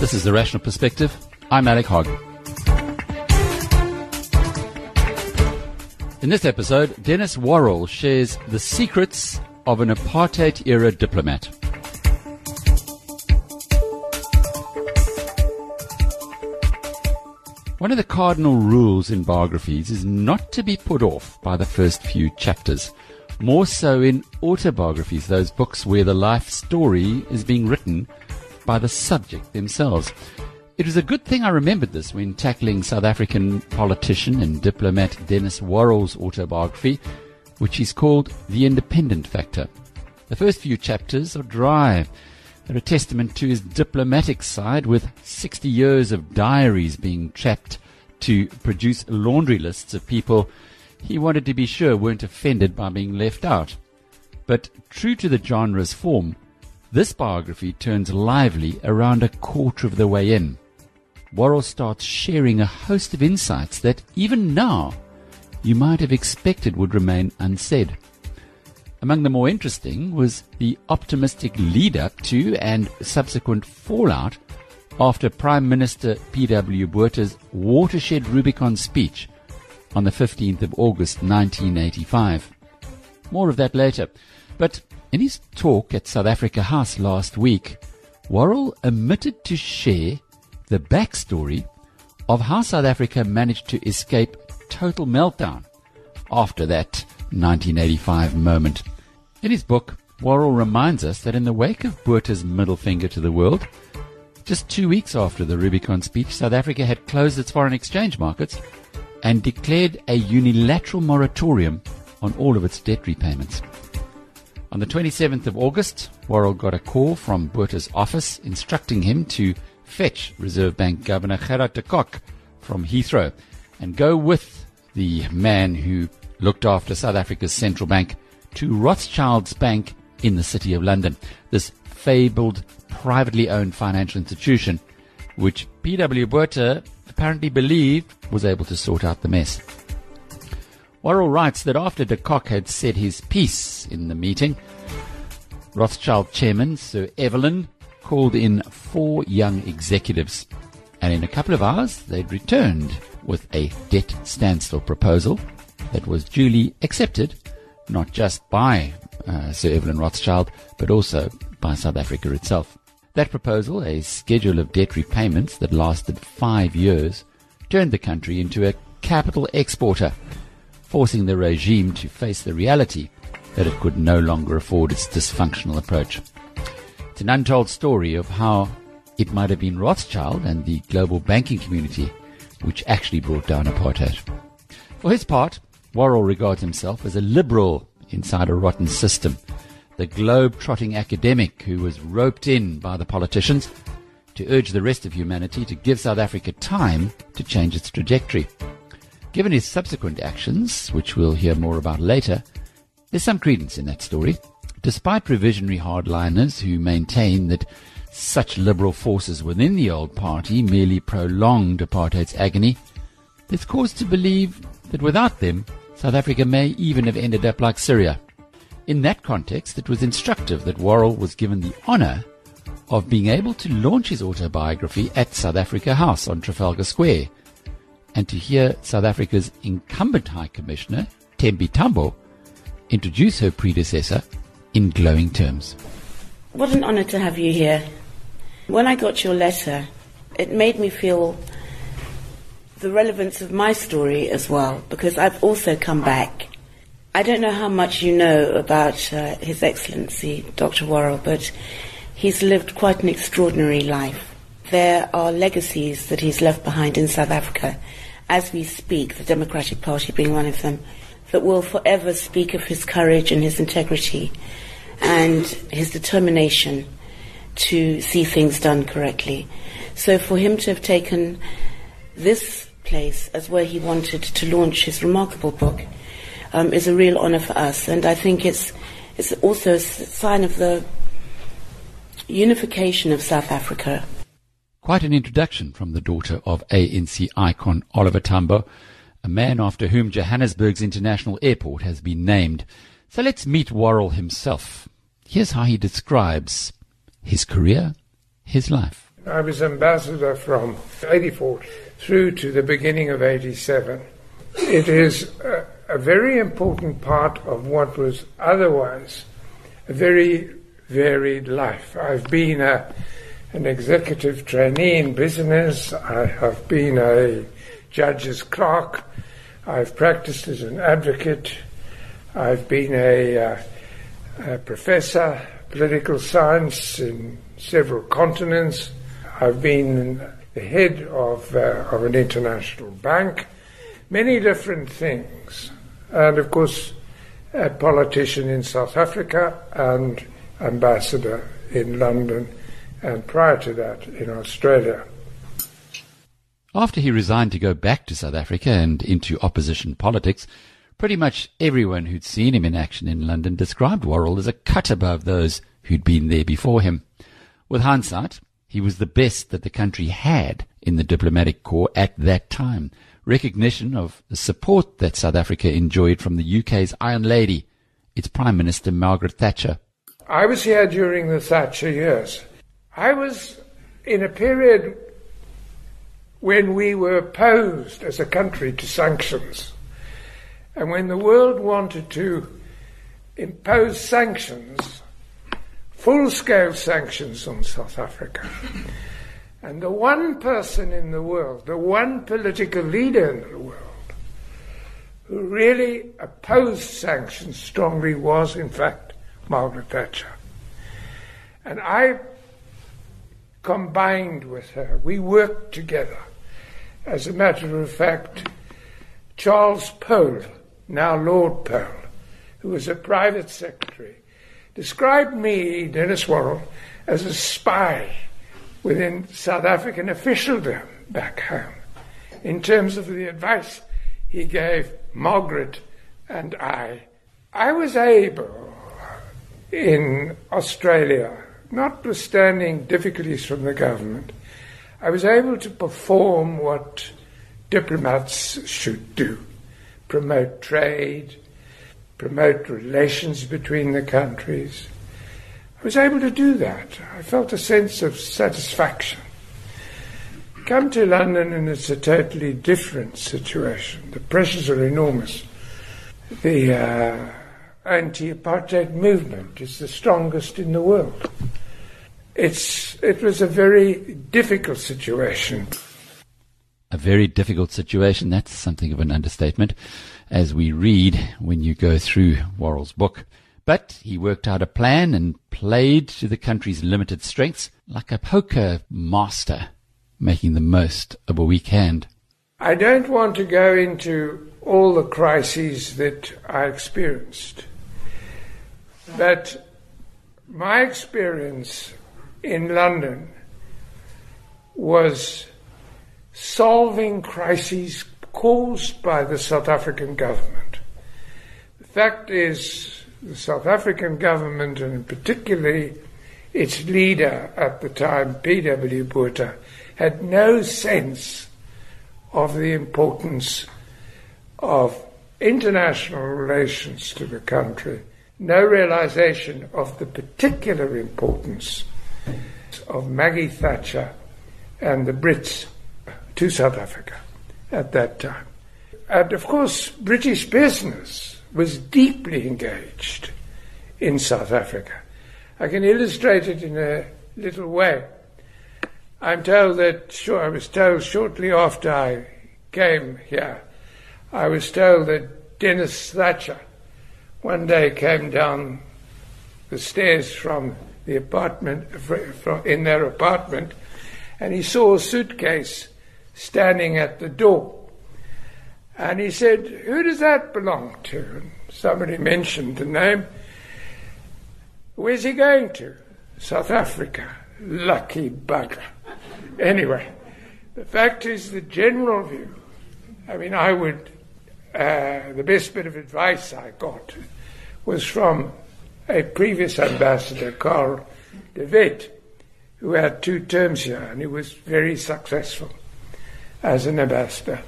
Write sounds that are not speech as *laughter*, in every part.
This is The Rational Perspective. I'm Alec Hogg. In this episode, Denis Worrall shares the secrets of an apartheid era diplomat. One of the cardinal rules in biographies is not to be put off by the first few chapters. More so in autobiographies, those books where the life story is being written by the subject themselves. It was a good thing I remembered this when tackling South African politician and diplomat Denis Worrall's autobiography, which is called The Independent Factor. The first few chapters are dry. They're a testament to his diplomatic side, with 60 years of diaries being trapped to produce laundry lists of people he wanted to be sure weren't offended by being left out. But true to the genre's form, this biography turns lively around a quarter of the way in. Worrall starts sharing a host of insights that even now you might have expected would remain unsaid. Among the more interesting was the optimistic lead up to and subsequent fallout after Prime Minister P.W. Botha's watershed Rubicon speech on the 15th of August 1985. More of that later. But in his talk at South Africa House last week, Worrall omitted to share the backstory of how South Africa managed to escape total meltdown after that 1985 moment. In his book, Worrall reminds us that in the wake of Botha's middle finger to the world, just two weeks after the Rubicon speech, South Africa had closed its foreign exchange markets and declared a unilateral moratorium on all of its debt repayments. On the 27th of August, Worrall got a call from Botha's office instructing him to fetch Reserve Bank Governor Gerhard de Kock from Heathrow and go with the man who looked after South Africa's central bank to Rothschild's Bank in the City of London, this fabled privately owned financial institution, which P.W. Botha apparently believed was able to sort out the mess. Worrall writes that after de Kock had said his piece in the meeting, Rothschild chairman Sir Evelyn called in four young executives, and in a couple of hours they'd returned with a debt standstill proposal that was duly accepted, not just by uh, Sir Evelyn Rothschild, but also by South Africa itself. That proposal, a schedule of debt repayments that lasted five years, turned the country into a capital exporter forcing the regime to face the reality that it could no longer afford its dysfunctional approach. It's an untold story of how it might have been Rothschild and the global banking community which actually brought down apartheid. For his part, Worrall regards himself as a liberal inside a rotten system, the globe-trotting academic who was roped in by the politicians to urge the rest of humanity to give South Africa time to change its trajectory. Given his subsequent actions, which we'll hear more about later, there's some credence in that story. Despite revisionary hardliners who maintain that such liberal forces within the old party merely prolonged apartheid's agony, there's cause to believe that without them, South Africa may even have ended up like Syria. In that context, it was instructive that Worrall was given the honour of being able to launch his autobiography at South Africa House on Trafalgar Square, and to hear South Africa's incumbent High Commissioner, Tembi Tambo, introduce her predecessor in glowing terms. What an honor to have you here. When I got your letter, it made me feel the relevance of my story as well, because I've also come back. I don't know how much you know about uh, His Excellency Dr. Worrall, but he's lived quite an extraordinary life. There are legacies that he's left behind in South Africa as we speak, the Democratic Party being one of them, that will forever speak of his courage and his integrity and his determination to see things done correctly. So for him to have taken this place as where he wanted to launch his remarkable book um, is a real honour for us, and I think it's it's also a sign of the unification of South Africa. Quite an introduction from the daughter of ANC icon Oliver Tambo. a man after whom Johannesburg's International Airport has been named. So let's meet Worrall himself. Here's how he describes his career, his life. I was ambassador from 84 through to the beginning of 87. It is a, a very important part of what was otherwise a very varied life. I've been a, an executive trainee in business, I have been a judge's clerk, I've practiced as an advocate, I've been a, uh, a professor, political science in several continents. I've been the head of, uh, of an international bank, many different things. And of course, a politician in South Africa and ambassador in London, and prior to that in Australia. After he resigned to go back to South Africa and into opposition politics, pretty much everyone who'd seen him in action in London described Worrall as a cut above those who'd been there before him. With hindsight, he was the best that the country had in the diplomatic corps at that time. Recognition of the support that South Africa enjoyed from the UK's Iron Lady, its Prime Minister Margaret Thatcher. I was here during the Thatcher years. I was in a period when we were opposed as a country to sanctions. And when the world wanted to impose sanctions, full scale sanctions on South Africa, *laughs* and the one person in the world, the one political leader in the world, who really opposed sanctions strongly was, in fact, Margaret Thatcher. And I combined with her. We worked together. As a matter of fact, Charles Powell, now Lord Powell, who was a private secretary, described me, Denis Worrall, as a spy within South African officialdom back home in terms of the advice he gave Margaret and I. I was able in Australia, notwithstanding difficulties from the government, I was able to perform what diplomats should do promote trade, promote relations between the countries. I was able to do that. I felt a sense of satisfaction. Come to London and it's a totally different situation. The pressures are enormous. The uh, anti-apartheid movement is the strongest in the world. It's, it was a very difficult situation. A very difficult situation. That's something of an understatement, as we read when you go through Worrall's book. But he worked out a plan and played to the country's limited strengths like a poker master, making the most of a weak hand. I don't want to go into all the crises that I experienced. But my experience in London was solving crises caused by the South African government. The fact is, the South African government, and particularly its leader at the time, P.W. Botha, had no sense of the importance of international relations to the country no realization of the particular importance of Maggie Thatcher and the Brits to South Africa at that time. And of course, British business was deeply engaged in South Africa. I can illustrate it in a little way. I'm told that, sure, I was told shortly after I came here, I was told that Denis Thatcher one day came down the stairs from the apartment, in their apartment, and he saw a suitcase standing at the door. And he said, Who does that belong to? And somebody mentioned the name. Where's he going to? South Africa. Lucky bugger. Anyway, the fact is, the general view, I mean, I would uh, the best bit of advice I got was from a previous ambassador, Carel de Wet, who had two terms here, and he was very successful as an ambassador.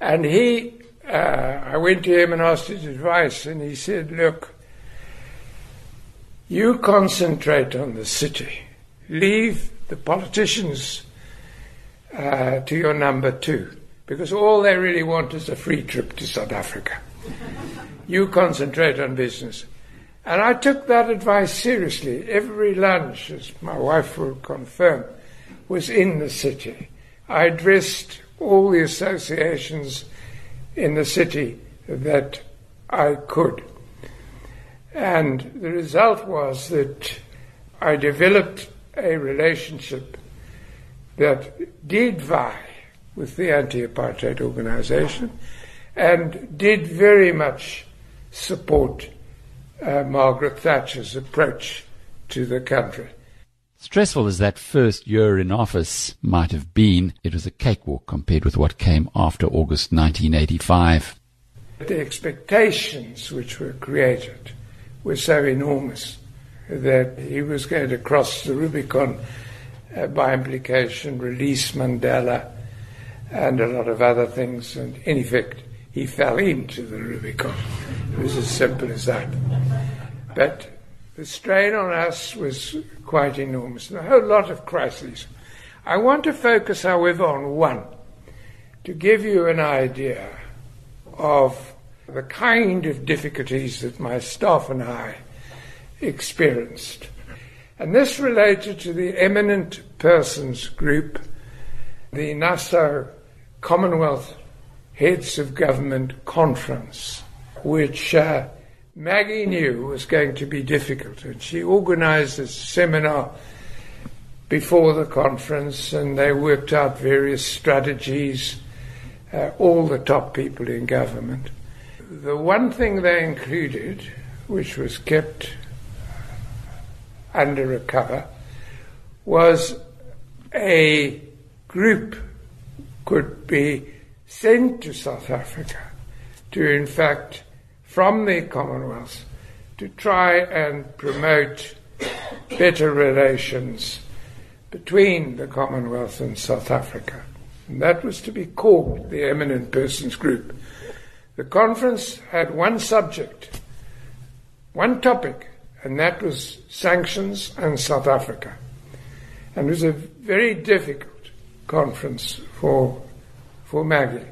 And he, uh, I went to him and asked his advice, and he said, Look, you concentrate on the city, leave the politicians uh, to your number two, because all they really want is a free trip to South Africa. you concentrate on business. And I took that advice seriously. Every lunch, as my wife will confirm, was in the city. I addressed all the associations in the city that I could. And the result was that I developed a relationship that did vie with the anti apartheid organization and did very much support uh, Margaret Thatcher's approach to the country. Stressful as that first year in office might have been, it was a cakewalk compared with what came after August 1985. The expectations which were created were so enormous that he was going to cross the Rubicon uh, by implication, release Mandela, and a lot of other things. And in effect, he fell into the Rubicon. It was as simple as that. But the strain on us was quite enormous, and a whole lot of crises. I want to focus, however, on one to give you an idea of the kind of difficulties that my staff and I experienced. And this related to the eminent persons group, the Nassau Commonwealth Heads of Government Conference, which uh, Maggie knew was going to be difficult. And she organized a seminar before the conference, and they worked out various strategies, uh, all the top people in government. The one thing they included, which was kept under a cover, was a group could be sent to South Africa to, in fact, from the Commonwealth to try and promote better relations between the Commonwealth and South Africa. And that was to be called the Eminent Persons Group. The conference had one subject, one topic, and that was sanctions and South Africa. And it was a very difficult conference for, for Maggie.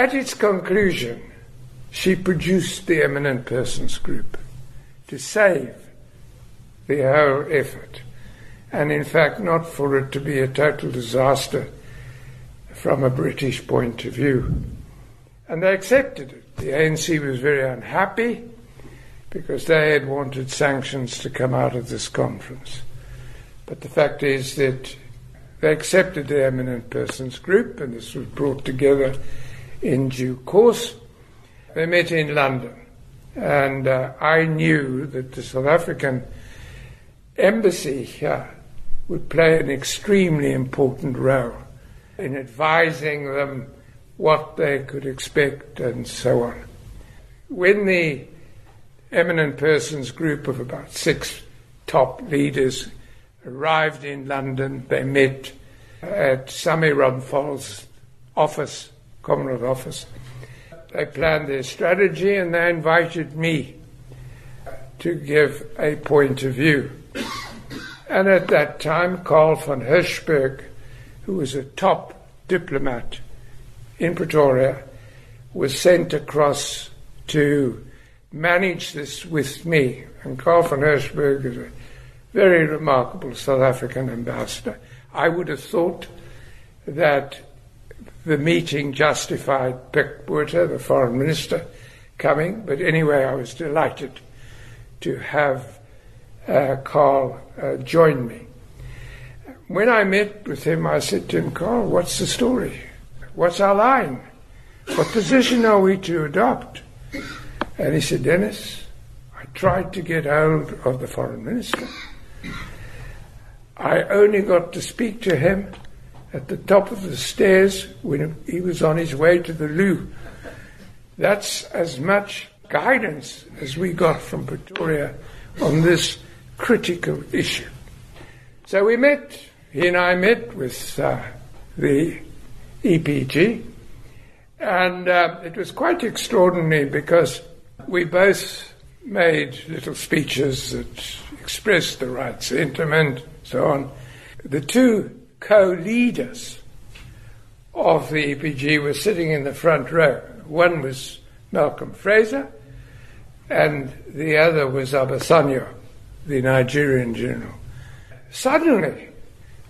At its conclusion, she produced the Eminent Persons Group to save the whole effort, and in fact, not for it to be a total disaster from a British point of view. And they accepted it. The ANC was very unhappy because they had wanted sanctions to come out of this conference. But the fact is that they accepted the eminent persons group, and this was brought together in due course. They met in London, and uh, I knew that the South African embassy here would play an extremely important role in advising them what they could expect and so on. When the eminent persons group of about six top leaders arrived in London. They met at Sonny Ramphal's office, Commonwealth office. They planned their strategy and they invited me to give a point of view. And at that time, Karl von Hirschberg, who was a top diplomat in Pretoria, was sent across to manage this with me. And Karl von Hirschberg is a very remarkable South African ambassador. I would have thought that the meeting justified Pik the foreign minister, coming, but anyway, I was delighted to have uh, Karl uh, join me. When I met with him, I said to him, Karl, what's the story? What's our line? What position are we to adopt? And he said, Denis, I tried to get hold of the foreign minister. I only got to speak to him at the top of the stairs when he was on his way to the loo. That's as much guidance as we got from Pretoria on this critical issue. So we met, he and I met with uh, the EPG. And uh, it was quite extraordinary because we both made little speeches that expressed the right sentiment, so on. The two co leaders of the EPG were sitting in the front row. One was Malcolm Fraser, and the other was Obasanjo, the Nigerian general. Suddenly,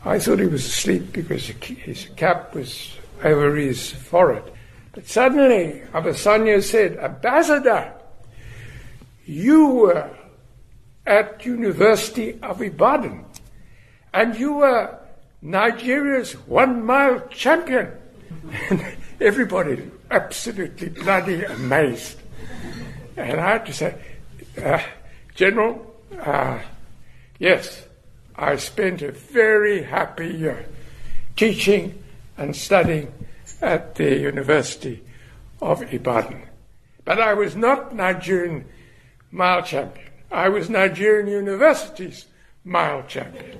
I thought he was asleep because his cap was over his forehead. But suddenly, Obasanjo said, Ambassador, you were at University of Ibadan, and you were Nigeria's one-mile champion. And everybody absolutely bloody amazed. And I had to say, uh, General, uh, yes, I spent a very happy year teaching and studying at the University of Ibadan. But I was not Nigerian mile champion. I was Nigerian University's mile champion.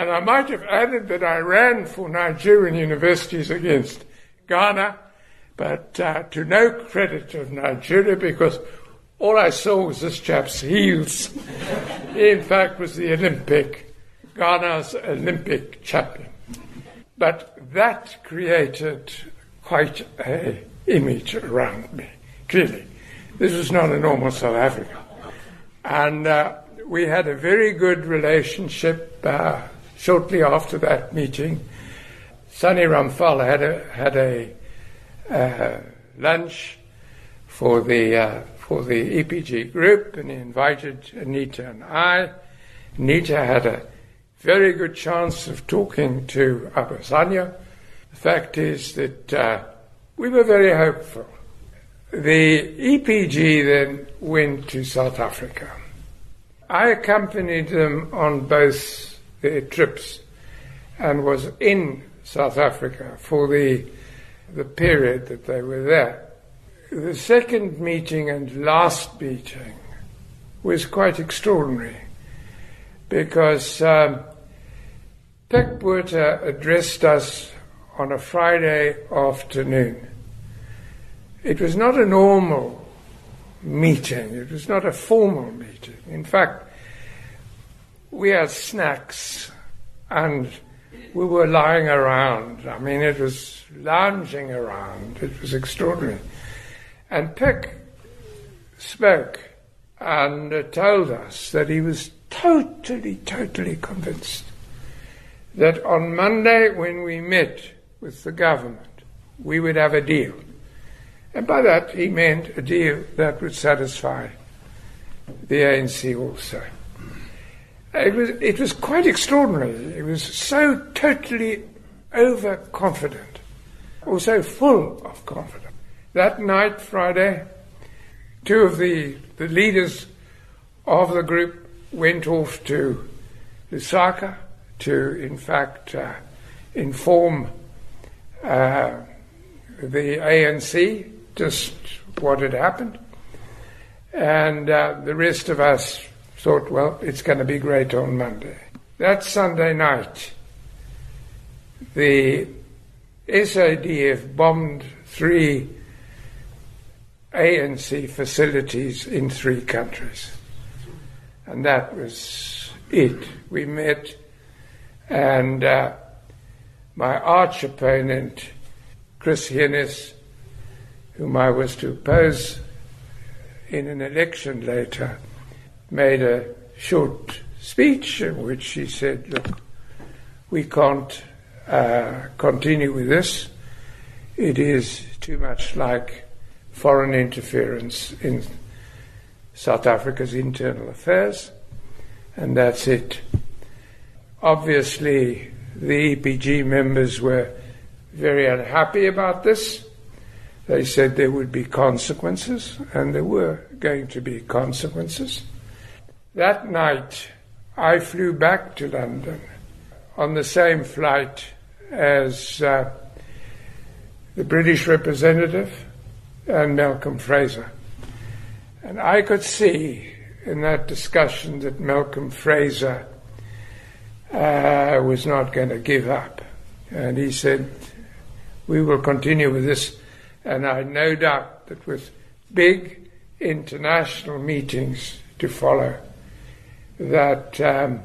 And I might have added that I ran for Nigerian universities against Ghana, but uh, to no credit of Nigeria because all I saw was this chap's heels. he, in fact, was the Olympic, Ghana's Olympic champion. But that created quite a image around me, clearly. This was not a normal South Africa. And uh, we had a very good relationship uh, shortly after that meeting. Sonny Ramphal had a, had a uh, lunch for the, uh, for the EPG group and he invited Anita and I. Anita had a very good chance of talking to Obasanjo. The fact is that uh, we were very hopeful. The EPG then went to South Africa. I accompanied them on both their trips and was in South Africa for the, the period that they were there. The second meeting and last meeting was quite extraordinary because um, addressed us on a Friday afternoon. It was not a normal meeting, it was not a formal meeting. In fact, we had snacks and we were lying around. I mean, it was lounging around. It was extraordinary. And Pik spoke and told us that he was totally, totally convinced that on Monday, when we met with the government, we would have a deal. And by that, he meant a deal that would satisfy the ANC also. It was, it was quite extraordinary. It was so totally overconfident, also full of confidence. That night, Friday, two of the, the leaders of the group went off to Lusaka to, in fact, uh, inform uh, the ANC just what had happened. And uh, the rest of us thought, well, it's going to be great on Monday. That Sunday night, the SADF bombed three ANC facilities in three countries. And that was it. We met, and uh, my arch opponent, Chris Heunis, whom I was to oppose in an election later, made a short speech in which she said, Look, we can't uh, continue with this. It is too much like foreign interference in South Africa's internal affairs, and that's it. Obviously, the EPG members were very unhappy about this. They said there would be consequences, and there were going to be consequences. That night, I flew back to London on the same flight as uh, the British representative and Malcolm Fraser. And I could see in that discussion that Malcolm Fraser uh, was not going to give up. And he said, we will continue with this, and I no doubt that with big international meetings to follow, that um,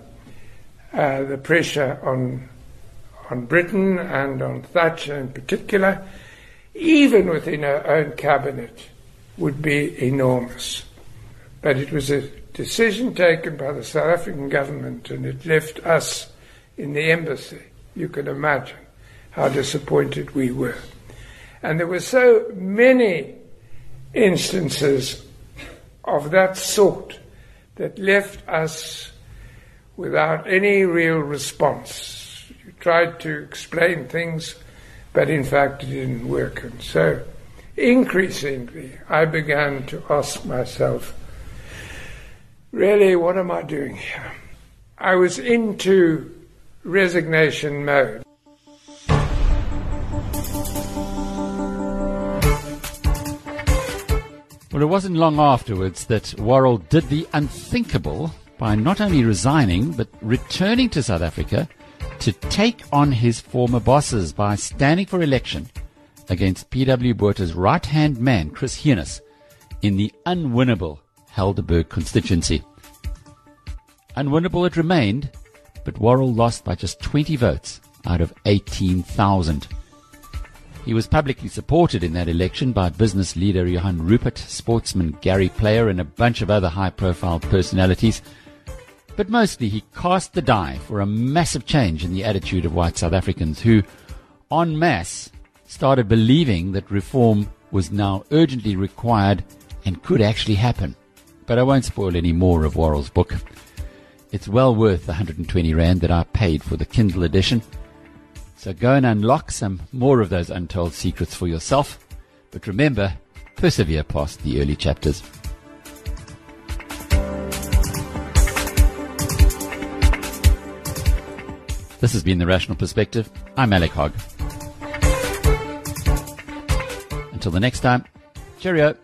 uh, the pressure on on Britain and on Thatcher in particular, even within her own cabinet, would be enormous. But it was a decision taken by the South African government, and it left us in the embassy. You can imagine how disappointed we were. And there were so many instances of that sort that left us without any real response. You tried to explain things, but in fact it didn't work. And so, increasingly, I began to ask myself, really, what am I doing here? I was into resignation mode. Well, it wasn't long afterwards that Worrall did the unthinkable by not only resigning, but returning to South Africa to take on his former bosses by standing for election against P.W. Botha's right hand man, Chris Heunis, in the unwinnable Helderberg constituency. Unwinnable it remained, but Worrall lost by just 20 votes out of 18,000. He was publicly supported in that election by business leader Johann Rupert, sportsman Gary Player, and a bunch of other high profile personalities. But mostly he cast the die for a massive change in the attitude of white South Africans who, en masse, started believing that reform was now urgently required and could actually happen. But I won't spoil any more of Worrall's book. It's well worth the 120 Rand that I paid for the Kindle edition. So go and unlock some more of those untold secrets for yourself. But remember, persevere past the early chapters. This has been The Rational Perspective. I'm Alec Hogg. Until the next time, cheerio.